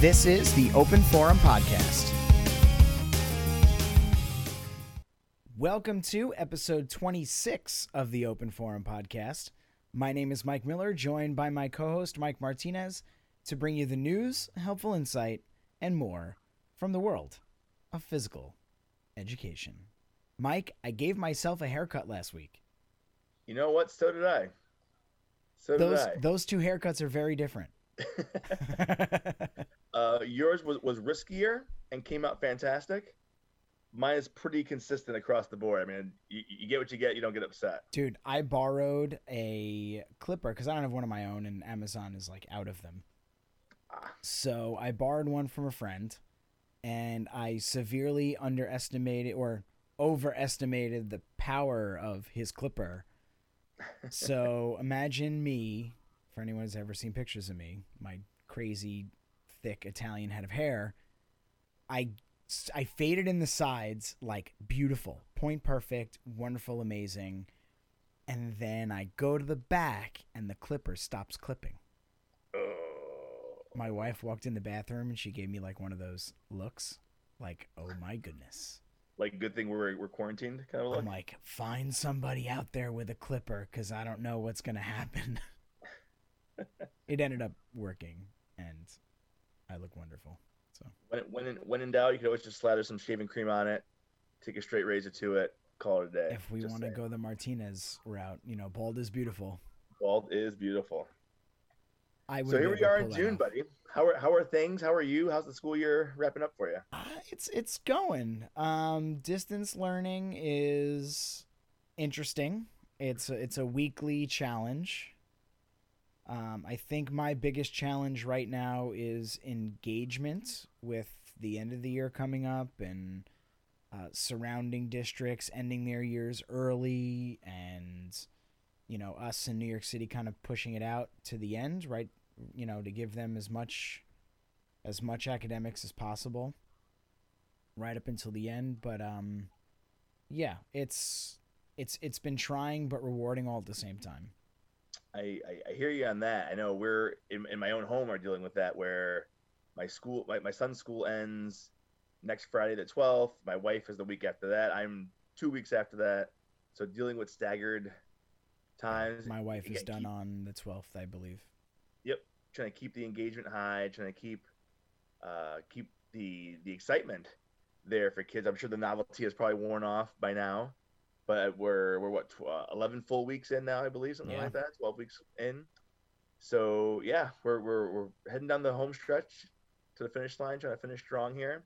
This is the Open Forum Podcast. Welcome to episode 26 of the Open Forum Podcast. My name is Mike Miller, joined by my co host, Mike Martinez, to bring you the news, helpful insight, and more from the world of physical education. Mike, I gave myself a haircut last week. You know what? So did I. So did I. those two haircuts are very different. uh, yours was, was riskier and came out fantastic. Mine is pretty consistent across the board. I mean, you, you get what you get. You don't get upset. Dude, I borrowed a clipper because I don't have one of my own, and Amazon is like out of them. Ah. So I borrowed one from a friend, and I severely underestimated or overestimated the power of his clipper. So imagine me, for anyone who's ever seen pictures of me, my crazy, thick Italian head of hair. I I faded in the sides like beautiful, point perfect, wonderful, amazing. And then I go to the back and the clipper stops clipping. Oh. My wife walked in the bathroom and she gave me like one of those looks like, oh my goodness. Like, good thing we're, we're quarantined kind of look. I'm like, find somebody out there with a clipper because I don't know what's going to happen. it ended up working and I look wonderful. So When, when, in, when in doubt, you can always just slather some shaving cream on it, take a straight razor to it, call it a day. if we want to go the Martinez route, you know, bald is beautiful. Bald is beautiful. I would So here we are in June, buddy. How are, how are things? How are you? How's the school year wrapping up for you? Uh, it's it's going. Um, distance learning is interesting. It's a, it's a weekly challenge. Um, I think my biggest challenge right now is engagement with the end of the year coming up and uh, surrounding districts ending their years early, and you know us in New York City kind of pushing it out to the end, right? You know, to give them as much as much academics as possible right up until the end but um yeah it's it's it's been trying but rewarding all at the same time I, I, I hear you on that. I know we're in, in my own home are dealing with that where my school my, my son's school ends next Friday the 12th. My wife is the week after that. I'm two weeks after that. So dealing with staggered times. my wife is done keep- on the 12th i believe Yep. Trying to keep the engagement high, trying to keep uh, keep the the excitement there for kids. I'm sure the novelty has probably worn off by now, but we're we're what tw- uh, 11 full weeks in now, I believe, something Yeah. like that. 12 weeks in. So yeah, we're we're we're heading down the home stretch to the finish line, trying to finish strong here.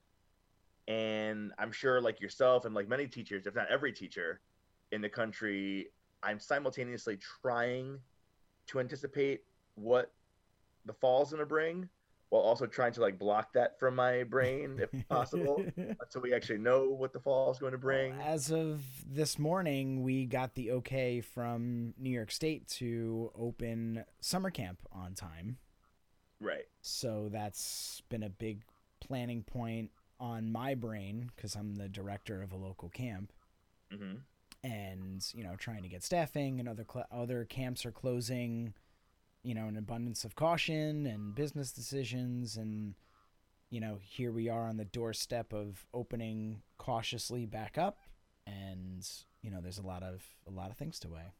And I'm sure, like yourself and like many teachers, if not every teacher in the country, I'm simultaneously trying to anticipate what the fall's going to bring while also trying to like block that from my brain if possible until we actually know what the fall is going to bring. as of this morning we got the okay from new york state to open summer camp on time Right. so that's been a big planning point on my brain because i'm the director of a local camp hmm and you know trying to get staffing and other cl- other camps are closing you know an abundance of caution and business decisions and you know here we are on the doorstep of opening cautiously back up and you know there's a lot of a lot of things to weigh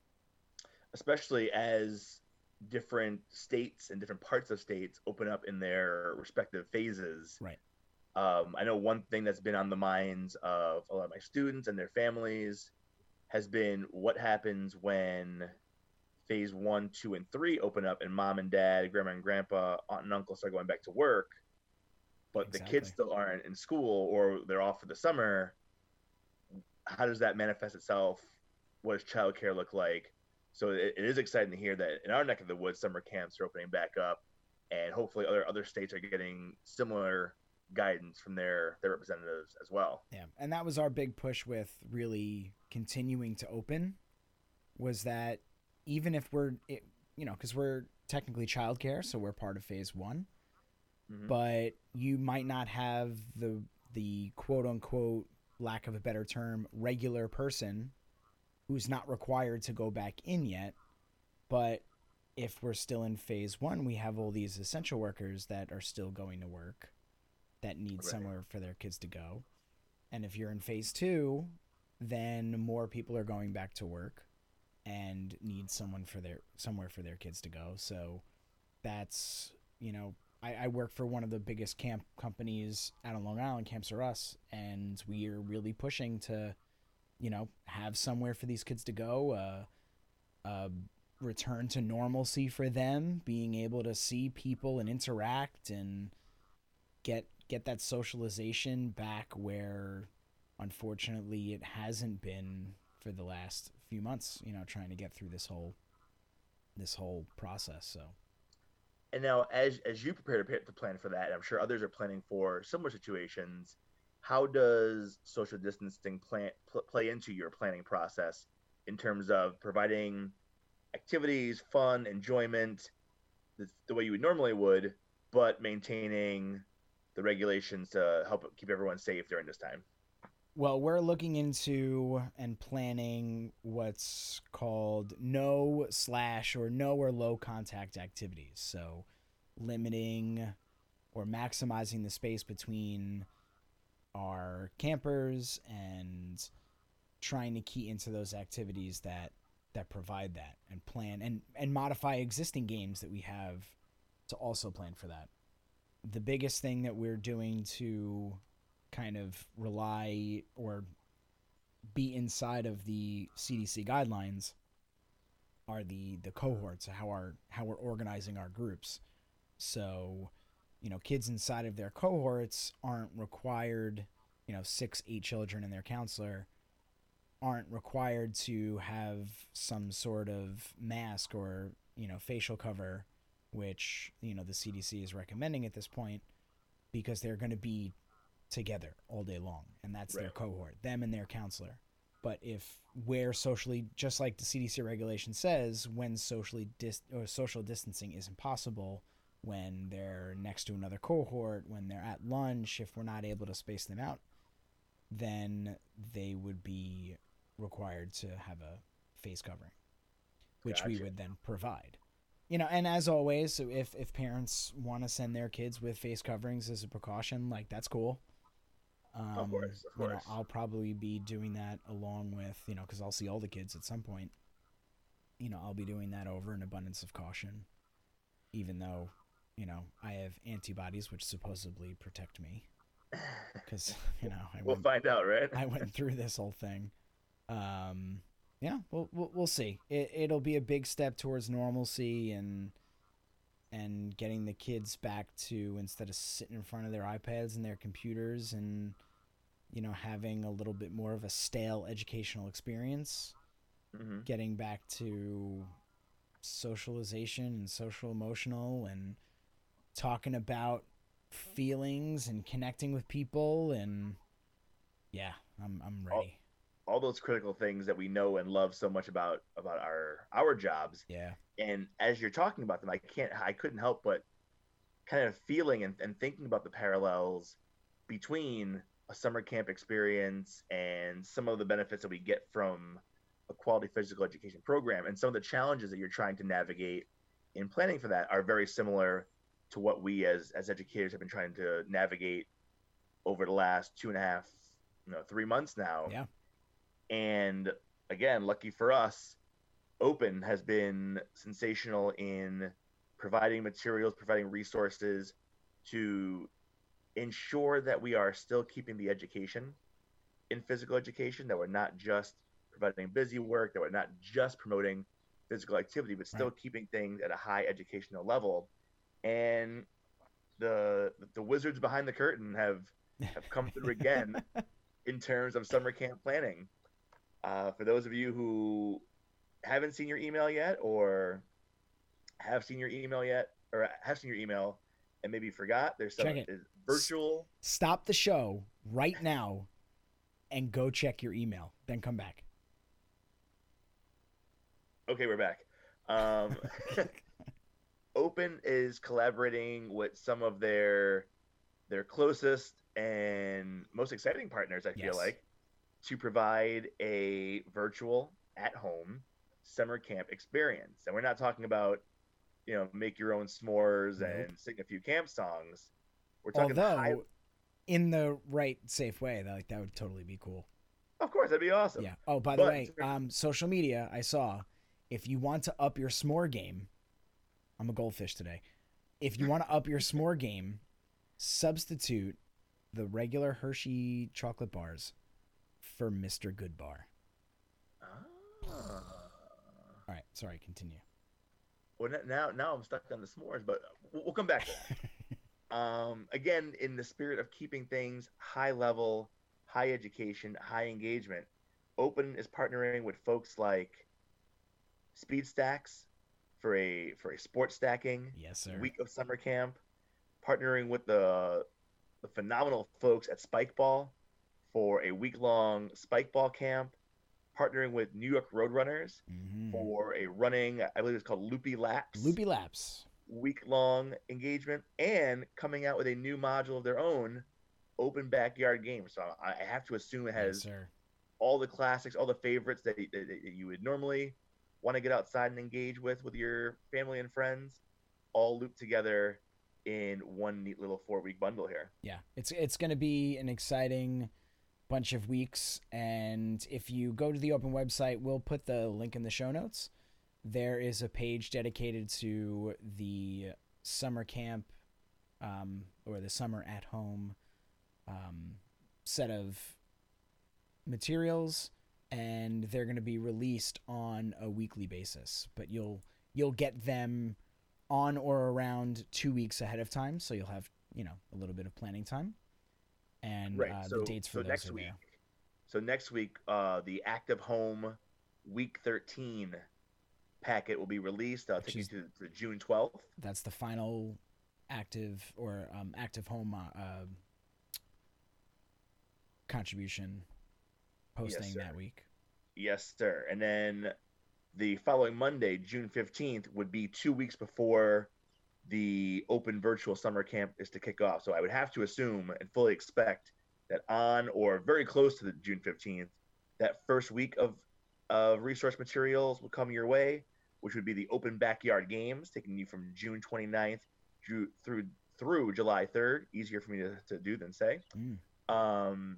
Especially as different states and different parts of states open up in their respective phases. Right. Um, I know one thing that's been on the minds of a lot of my students and their families has been what happens when phase one, two, and three open up and mom and dad, grandma and grandpa, aunt and uncle start going back to work, but the kids still aren't in school or they're off for the summer. How does that manifest itself? What does childcare look like? So it, it is exciting to hear that in our neck of the woods, summer camps are opening back up, and hopefully other other states are getting similar guidance from their their representatives as well. Yeah, and that was our big push with really continuing to open was that even if we're it, you know because we're technically childcare, so we're part of phase one, Mhm. but you might not have the the quote unquote lack of a better term regular person who's not required to go back in yet, but if we're still in phase one, we have all these essential workers that are still going to work that need Right. somewhere for their kids to go. And if you're in phase two, then more people are going back to work and need someone for their somewhere for their kids to go. So that's you know, I, I work for one of the biggest camp companies out on Long Island, Camps R Us, and we are really pushing to, you know, have somewhere for these kids to go. Uh, uh, return to normalcy for them, being able to see people and interact and get get that socialization back where unfortunately it hasn't been for the last few months, you know, trying to get through this whole this whole process. So And now, as as you prepare to, to plan for that, I'm sure others are planning for similar situations. How does social distancing plan pl- play into your planning process in terms of providing activities, fun, enjoyment, the, the way you would normally would, but maintaining the regulations to help keep everyone safe during this time? Well, we're looking into and planning what's called no slash or no or low contact activities. So, limiting or maximizing the space between our campers and trying to key into those activities that that provide that and plan and and modify existing games that we have to also plan for that. The biggest thing that we're doing to kind of rely or be inside of the CDC guidelines are the the cohorts how our how we're organizing our groups. So, you know, kids inside of their cohorts aren't required, you know, six, eight children and their counselor aren't required to have some sort of mask or, you know, facial cover, which, you know, the CDC is recommending at this point because they're going to be together all day long and that's their cohort them and their counselor. But if where socially just like the cdc regulation says when socially dis- or social distancing is impossible, when they're next to another cohort when they're at lunch if we're not able to space them out then they would be required to have a face covering which we would then provide. You know and as always if if parents want to send their kids with face coverings as a precaution like that's cool um, course, of you know, i'll probably be doing that along with you know because i'll see all the kids at some point you know i'll be doing that over an abundance of caution even though you know i have antibodies which supposedly protect me because you know i We'll went find out, right? I went through this whole thing. Um, yeah, we'll, we'll we'll see. It it'll be a big step towards normalcy and and getting the kids back to instead of sitting in front of their iPads and their computers and you know having a little bit more of a stale educational experience, hmm getting back to socialization and social emotional and talking about feelings and connecting with people and yeah, I'm I'm ready. All those critical things that we know and love so much about about our our jobs. Yeah. And as you're talking about them, I can't I couldn't help but kind of feeling and, and thinking about the parallels between a summer camp experience and some of the benefits that we get from a quality physical education program and some of the challenges that you're trying to navigate in planning for that are very similar to what we as as educators have been trying to navigate over the last two and a half you know three months now Yeah. And again lucky for us open has been sensational in providing materials providing resources to ensure that we are still keeping the education in physical education that we're not just providing busy work that we're not just promoting physical activity but still Right. keeping things at a high educational level and the the wizards behind the curtain have have come through again in terms of summer camp planning. Uh, for those of you who haven't seen your email yet, or have seen your email yet, or have seen your email and maybe forgot, there's some Check it. is virtual. Stop the show right now and go check your email. Then come back. Okay, we're back. Um, Open is collaborating with some of their their closest and most exciting partners. I feel Yes. like to provide a virtual at home summer camp experience, and we're not talking about you know, make your own s'mores Nope. and sing a few camp songs. We're talking Although, high, in the right, safe way, that like that would totally be cool. of course, that'd be awesome. Yeah. Oh, by the But- way, um, social media, I saw if you want to up your s'more game, I'm a goldfish today. If you want to up your s'more game, substitute the regular Hershey chocolate bars for Mr. Goodbar. Ah. All right, sorry, continue. Well, now now I'm stuck on the s'mores, but we'll, we'll come back to that. um, again, in the spirit of keeping things high level, high education, high engagement, Open is partnering with folks like Speed Stacks for a for a sports stacking yes, sir. week of summer camp, partnering with the the phenomenal folks at Spikeball for a week long Spikeball camp, partnering with New York Road Runners Mhm. for a running, I believe it's called Loopy Laps, Loopy Laps. week long engagement, and coming out with a new module of their own, open backyard game. So I I have to assume it has sir. all the classics, all the favorites that, that, that you would normally want to get outside and engage with with your family and friends, all looped together in one neat little four week bundle here. Yeah, it's it's going to be an exciting bunch of weeks, and if you go to the open website, we'll put the link in the show notes. There is a page dedicated to the summer camp, um, or the summer at home um, set of materials, and they're going to be released on a weekly basis. But you'll you'll get them on or around two weeks ahead of time, so you'll have you know a little bit of planning time, and Right. uh, so the dates for so those next week. there. So next week, uh, the Active Home Week 13 packet will be released. I'll Which take you to, to June 12th. That's the final active or um, active home uh, uh, contribution posting sir. that week. Yes, sir. And then the following Monday, June 15th, would be two weeks before the open virtual summer camp is to kick off. So I would have to assume and fully expect that on or very close to the June 15th, that first week of, of resource materials will come your way, which would be the open backyard games, taking you from June 29th through through, through July 3rd. Easier for me to, to do than say. Mm. Um,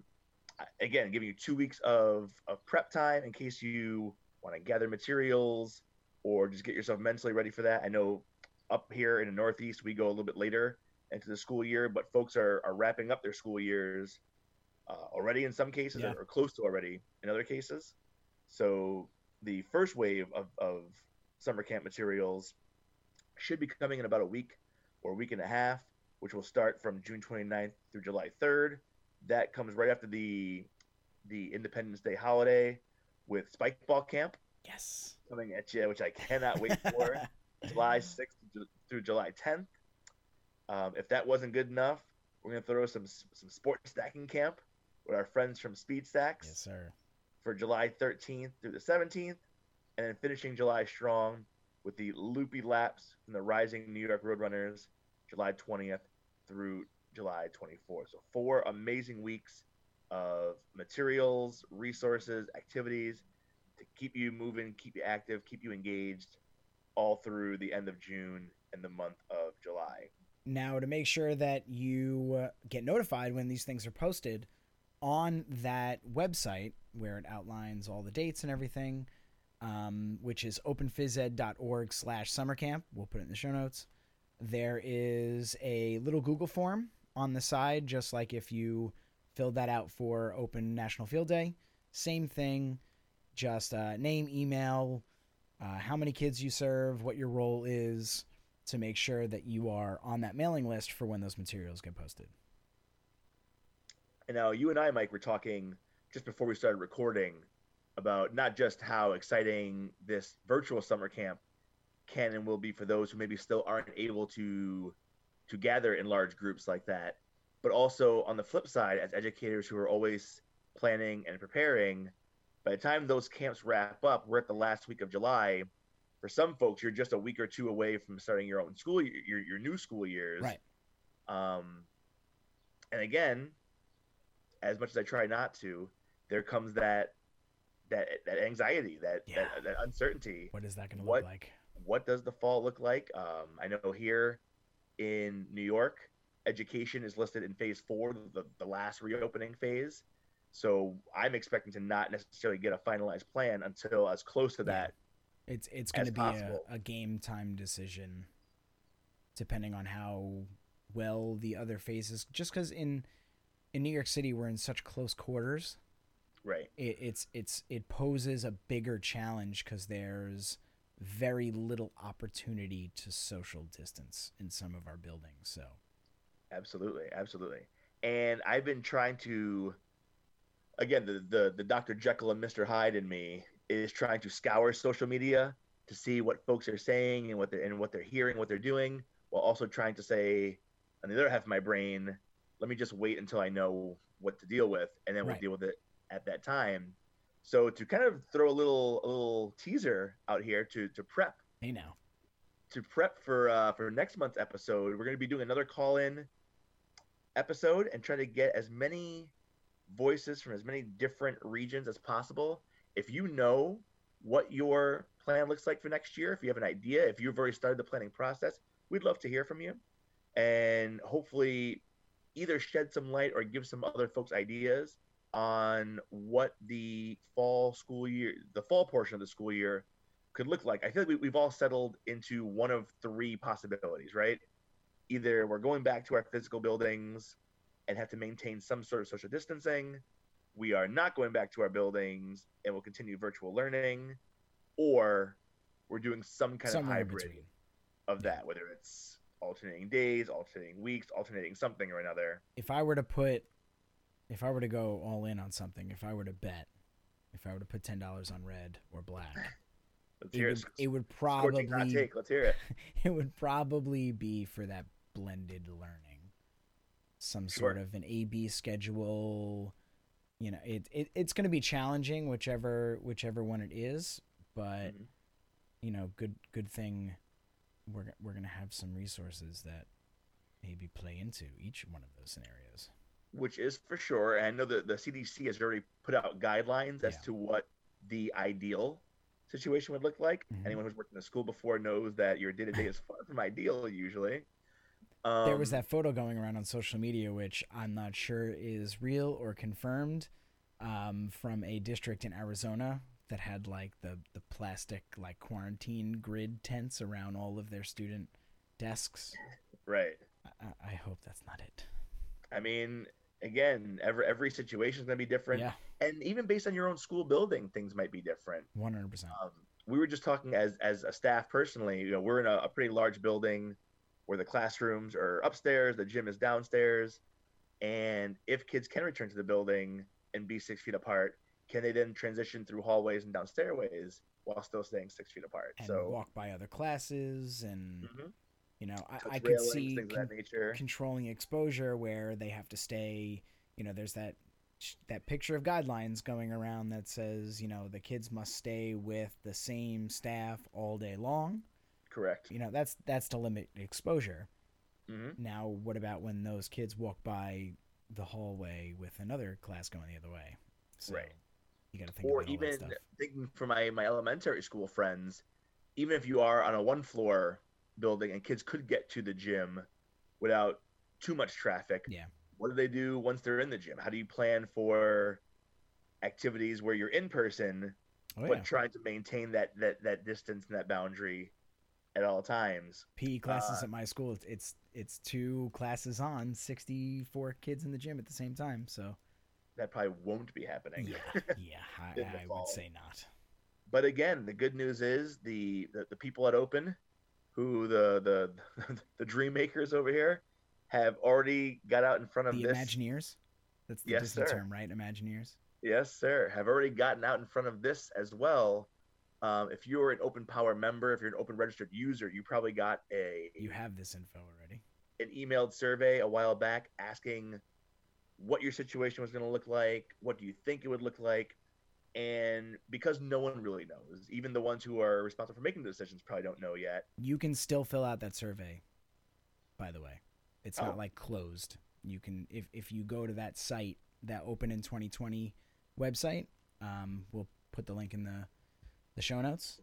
again, giving you two weeks of, of prep time in case you want to gather materials or just get yourself mentally ready for that. I know up here in the Northeast, we go a little bit later into the school year, but folks are, are wrapping up their school years uh, already in some cases Yeah. or, or close to already in other cases. So the first wave of, of summer camp materials should be coming in about a week or a week and a half, which will start from June 29th through July 3rd. That comes right after the the Independence Day holiday with Spikeball Camp Yes. coming at you, which I cannot wait for. July 6th through July 10th. Um, if that wasn't good enough, we're gonna throw some some sports stacking camp with our friends from Speed Stacks Yes, sir. for July 13th through the 17th, and then finishing July strong with the Loopy Laps from the Rising New York Road Runners, July 20th through July 24th. So four amazing weeks of materials, resources, activities to keep you moving, keep you active, keep you engaged, all through the end of June and the month of July. Now, to make sure that you uh, get notified when these things are posted on that website where it outlines all the dates and everything, um, which is openphysed.org slash summercamp. We'll put it in the show notes. There is a little Google form on the side, just like if you filled that out for Open National Field Day. Same thing, just uh, name, email, uh, how many kids you serve, what your role is, to make sure that you are on that mailing list for when those materials get posted. And now you and I, Mike, were talking just before we started recording about not just how exciting this virtual summer camp can and will be for those who maybe still aren't able to to gather in large groups like that, but also on the flip side, as educators who are always planning and preparing, by the time those camps wrap up, we're at the last week of July. For some folks, you're just a week or two away from starting your own school, your your new school years. Right. Um, and again, as much as I try not to, there comes that that that anxiety, that Yeah. that, that uncertainty. What is that going to look like? what does the fall look like? Um, I know here in New York, education is listed in phase four, the, the last reopening phase. So I'm expecting to not necessarily get a finalized plan until as close to that. It's it's going to be a, a game time decision, depending on how well the other phases. Just because in in New York City we're in such close quarters, Right. it, it's it's it poses a bigger challenge because there's very little opportunity to social distance in some of our buildings. So Absolutely, absolutely. And I've been trying to, again, the the the Dr. Jekyll and Mr. Hyde in me is trying to scour social media to see what folks are saying and what they're and what they're hearing, what they're doing, while also trying to say, on the other half of my brain, let me just wait until I know what to deal with, and then we'll deal with it at that time. So to kind of throw a little a little teaser out here to to prep hey now, to prep for uh, for next month's episode, we're going to be doing another call-in episode and try to get as many voices from as many different regions as possible. If you know what your plan looks like for next year, if you have an idea, if you've already started the planning process, we'd love to hear from you, and hopefully either shed some light or give some other folks ideas on what the fall school year, the fall portion of the school year could look like. I feel like we, we've all settled into one of three possibilities, right? Either we're going back to our physical buildings and have to maintain some sort of social distancing, we are not going back to our buildings and we'll continue virtual learning, or we're doing some kind somewhere of hybrid of Yeah. that, whether it's alternating days, alternating weeks, alternating something or another. If I were to put, if I were to go all in on something, if I were to bet, if I were to put ten dollars on red or black, it would, it. it would probably take. Let's hear it. it would probably be for that blended learning some Sure. sort of an a b schedule you know it, it it's going to be challenging whichever whichever one it is but Mhm. you know good good thing we're, we're going to have some resources that maybe play into each one of those scenarios which is for sure. And I know that the CDC has already put out guidelines as Yeah. to what the ideal situation would look like. Mhm. Anyone who's worked in a school before knows that your day to day is far from ideal usually. There was Um, that photo going around on social media which i'm not sure is real or confirmed um, from a district in arizona that had like the, the plastic like quarantine grid tents around all of their student desks right. i, I- hope that's not it I mean, again, every every situation is going to be different, yeah and even based on your own school building, things might be different. 100% um, we were just talking as as a staff personally. You know, we're in a, a pretty large building where the classrooms are upstairs, the gym is downstairs, and if kids can return to the building and be six feet apart, can they then transition through hallways and down stairways while still staying six feet apart? and so, walk by other classes and Mhm. you know i, I could see things con- of that nature. controlling exposure where they have to stay you know there's that that picture of guidelines going around that says you know the kids must stay with the same staff all day long Correct. you know that's that's to limit exposure hmm now what about when those kids walk by the hallway with another class going the other way so Right. you got to think Or about even thinking for my my elementary school friends, even if you are on a one floor building and kids could get to the gym without too much traffic. Yeah. What do they do once they're in the gym? How do you plan for activities where you're in person oh but yeah trying to maintain that that that distance and that boundary at all times? pe classes uh, at my school it's, it's two classes on 64 kids in the gym at the same time so That probably won't be happening. yeah yeah i, I would say not But again, the good news is the the, the people at Open, who the the the dream makers over here, have already got out in front of the this. Imagineers. That's the Yes, Disney term, right? Imagineers. Yes, sir. Have already gotten out in front of this as well. Um, if you're an Open Power member, if you're an Open registered user, you probably got a You have this info already. an emailed survey a while back asking what your situation was going to look like, what do you think it would look like, and because no one really knows, even the ones who are responsible for making the decisions probably don't know yet. You can still fill out that survey. By the way, it's Oh. not like closed. You can if if you go to that site, that Open in 2020 website. Um, we'll put the link in the the show notes,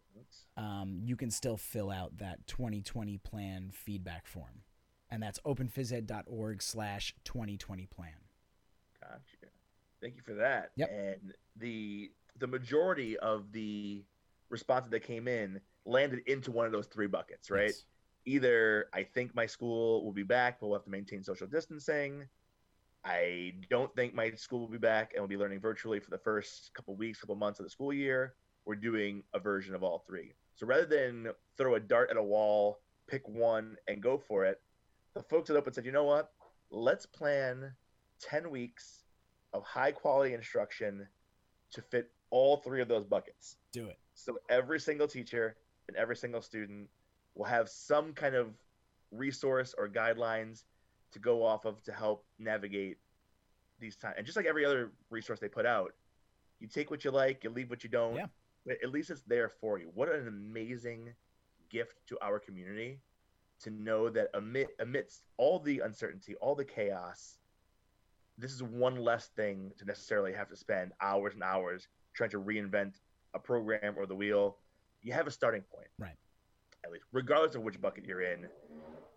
um, you can still fill out that 2020 plan feedback form. And that's openphysed.org slash 2020 plan. Gotcha. Thank you for that. Yep. And the the majority of the responses that came in landed into one of those three buckets, right? Yes. Either I think my school will be back, but we'll have to maintain social distancing. I don't think my school will be back and we'll be learning virtually for the first couple weeks, couple months of the school year. We're doing a version of all three. So rather than throw a dart at a wall, pick one and go for it, the folks at Open said, you know what? Let's plan 10 weeks of high quality instruction to fit all three of those buckets. Do it. So every single teacher and every single student will have some kind of resource or guidelines to go off of to help navigate these times. And just like every other resource they put out, you take what you like, you leave what you don't. Yeah. At least it's there for you. What an amazing gift to our community to know that amid, amidst all the uncertainty, all the chaos, this is one less thing to necessarily have to spend hours and hours trying to reinvent a program or the wheel. You have a starting point. Right. At least, regardless of which bucket you're in,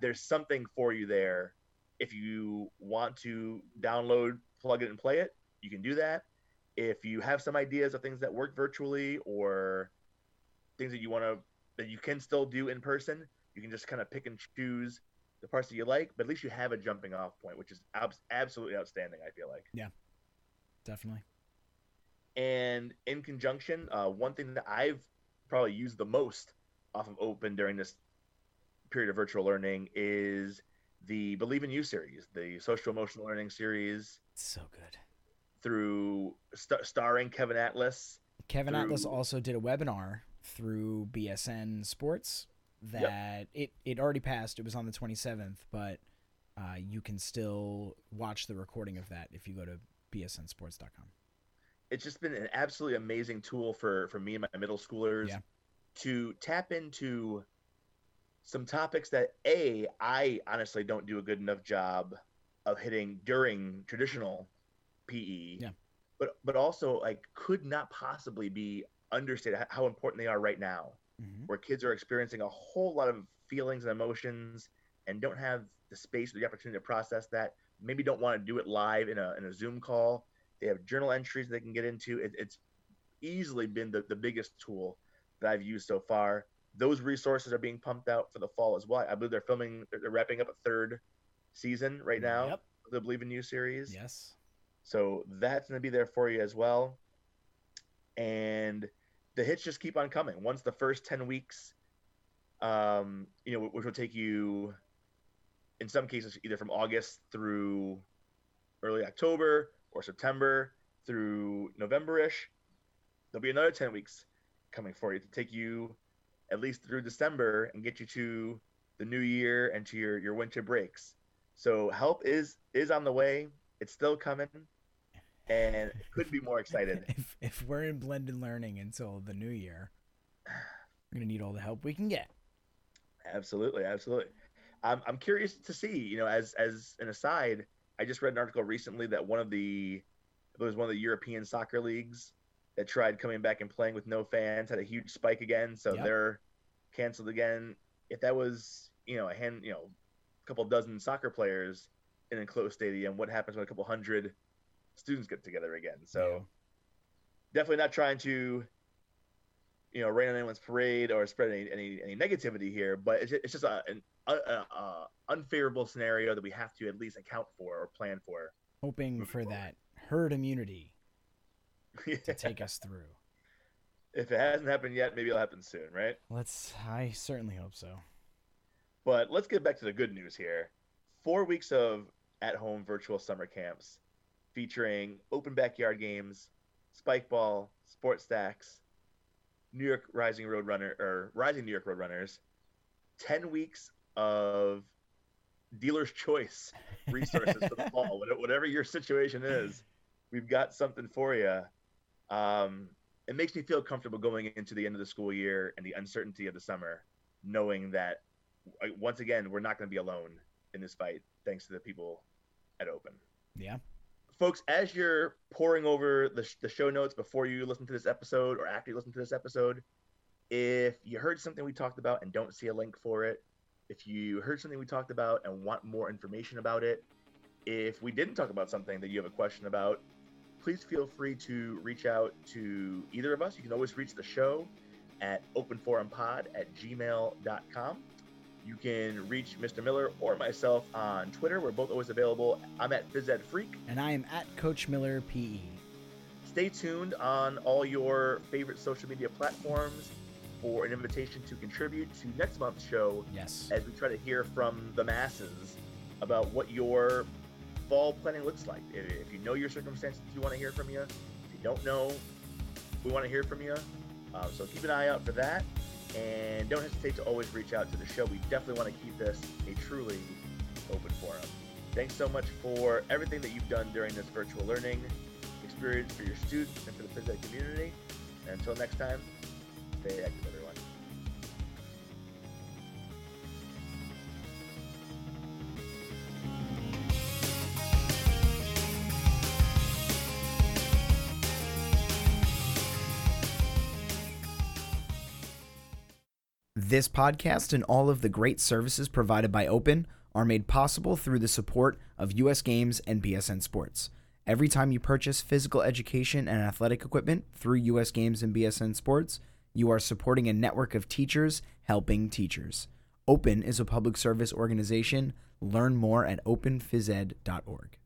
there's something for you there. If you want to download, plug it, and play it, you can do that. If you have some ideas of things that work virtually or things that you want to that you can still do in person, you can just kind of pick and choose the parts that you like. But at least you have a jumping off point, which is abs- absolutely outstanding. I feel like. Yeah, definitely. And in conjunction, uh, one thing that I've probably used the most off of Open during this period of virtual learning is the Believe in You series, the social emotional learning series so good. Through st- starring Kevin Atlas. Kevin Atlas also did a webinar through BSN Sports that it, it already passed. It was on the 27th, but uh, you can still watch the recording of that if you go to bsnsports.com. It's just been an absolutely amazing tool for for me and my middle schoolers Yeah. to tap into some topics that a I honestly don't do a good enough job of hitting during traditional PE. Yeah. But but also like could not possibly be understated how important they are right now, hmm where kids are experiencing a whole lot of feelings and emotions and don't have the space or the opportunity to process that. Maybe don't want to do it live in a in a Zoom call. They have journal entries they can get into. It, it's easily been the, the biggest tool that I've used so far. Those resources are being pumped out for the fall as well. I believe they're filming, they're wrapping up a third season right now Yep. the Believe in You series. Yes. So that's going to be there for you as well. And the hits just keep on coming. Once the first 10 weeks, um, you know, which will take you, in some cases, either from August through early October or September through November ish, there'll be another 10 weeks coming for you to take you at least through December and get you to the new year and to your, your winter breaks. So help is is on the way. It's still coming and couldn't be more excited. if, if we're in blended learning until the new year, we're to need all the help we can get. Absolutely, absolutely. I'm I'm curious to see. You know, as as an aside, I just read an article recently that one of the it was one of the European soccer leagues that tried coming back and playing with no fans had a huge spike again, so Yep. they're canceled again. If that was you know a hand you know a couple dozen soccer players in an enclosed stadium, what happens when a couple hundred students get together again? So definitely not trying to you know rain on anyone's parade or spread any any, any negativity here but it's just, it's just a, an a, a, unfavorable scenario that we have to at least account for or plan for hoping for that herd immunity to take us through. if it hasn't happened yet maybe it'll happen soon right Let's. I certainly hope so. but let's get back to the good news here four weeks of at home virtual summer camps featuring open backyard games Spikeball sports stacks new york rising road runner or rising new york Road Runners, 10 weeks of dealer's choice resources for the fall. Whatever your situation is we've got something for you um, it makes me feel comfortable going into the end of the school year and the uncertainty of the summer knowing that uh, once again we're not going to be alone in this fight thanks to the people at open. Yeah. Folks as you're poring over the, the show notes before you listen to this episode or after you listen to this episode If you heard something we talked about and don't see a link for it, if you heard something we talked about and want more information about it, if we didn't talk about something that you have a question about, please feel free to reach out to either of us. You can always reach the show at openforumpod at gmail.com. You can reach Mr. Miller or myself on Twitter. We're both always available. I'm at FizEdFreak. And I am at Coach Miller PE. Stay tuned on all your favorite social media platforms for an invitation to contribute to next month's show. Yes. As we try to hear from the masses about what your fall planning looks like. If you know your circumstances, you want to hear from you. If you don't know, we want to hear from you. Um, so keep an eye out for that. And don't hesitate to always reach out to the show. We definitely want to keep this a truly open forum. Thanks so much for everything that you've done during this virtual learning experience for your students and for the phys ed community. And until next time, stay active, everyone. This podcast and all of the great services provided by Open are made possible through the support of US Games and BSN Sports. Every time you purchase physical education and athletic equipment through US Games and BSN Sports, you are supporting a network of teachers helping teachers. Open is a public service organization. Learn more at openphysed.org.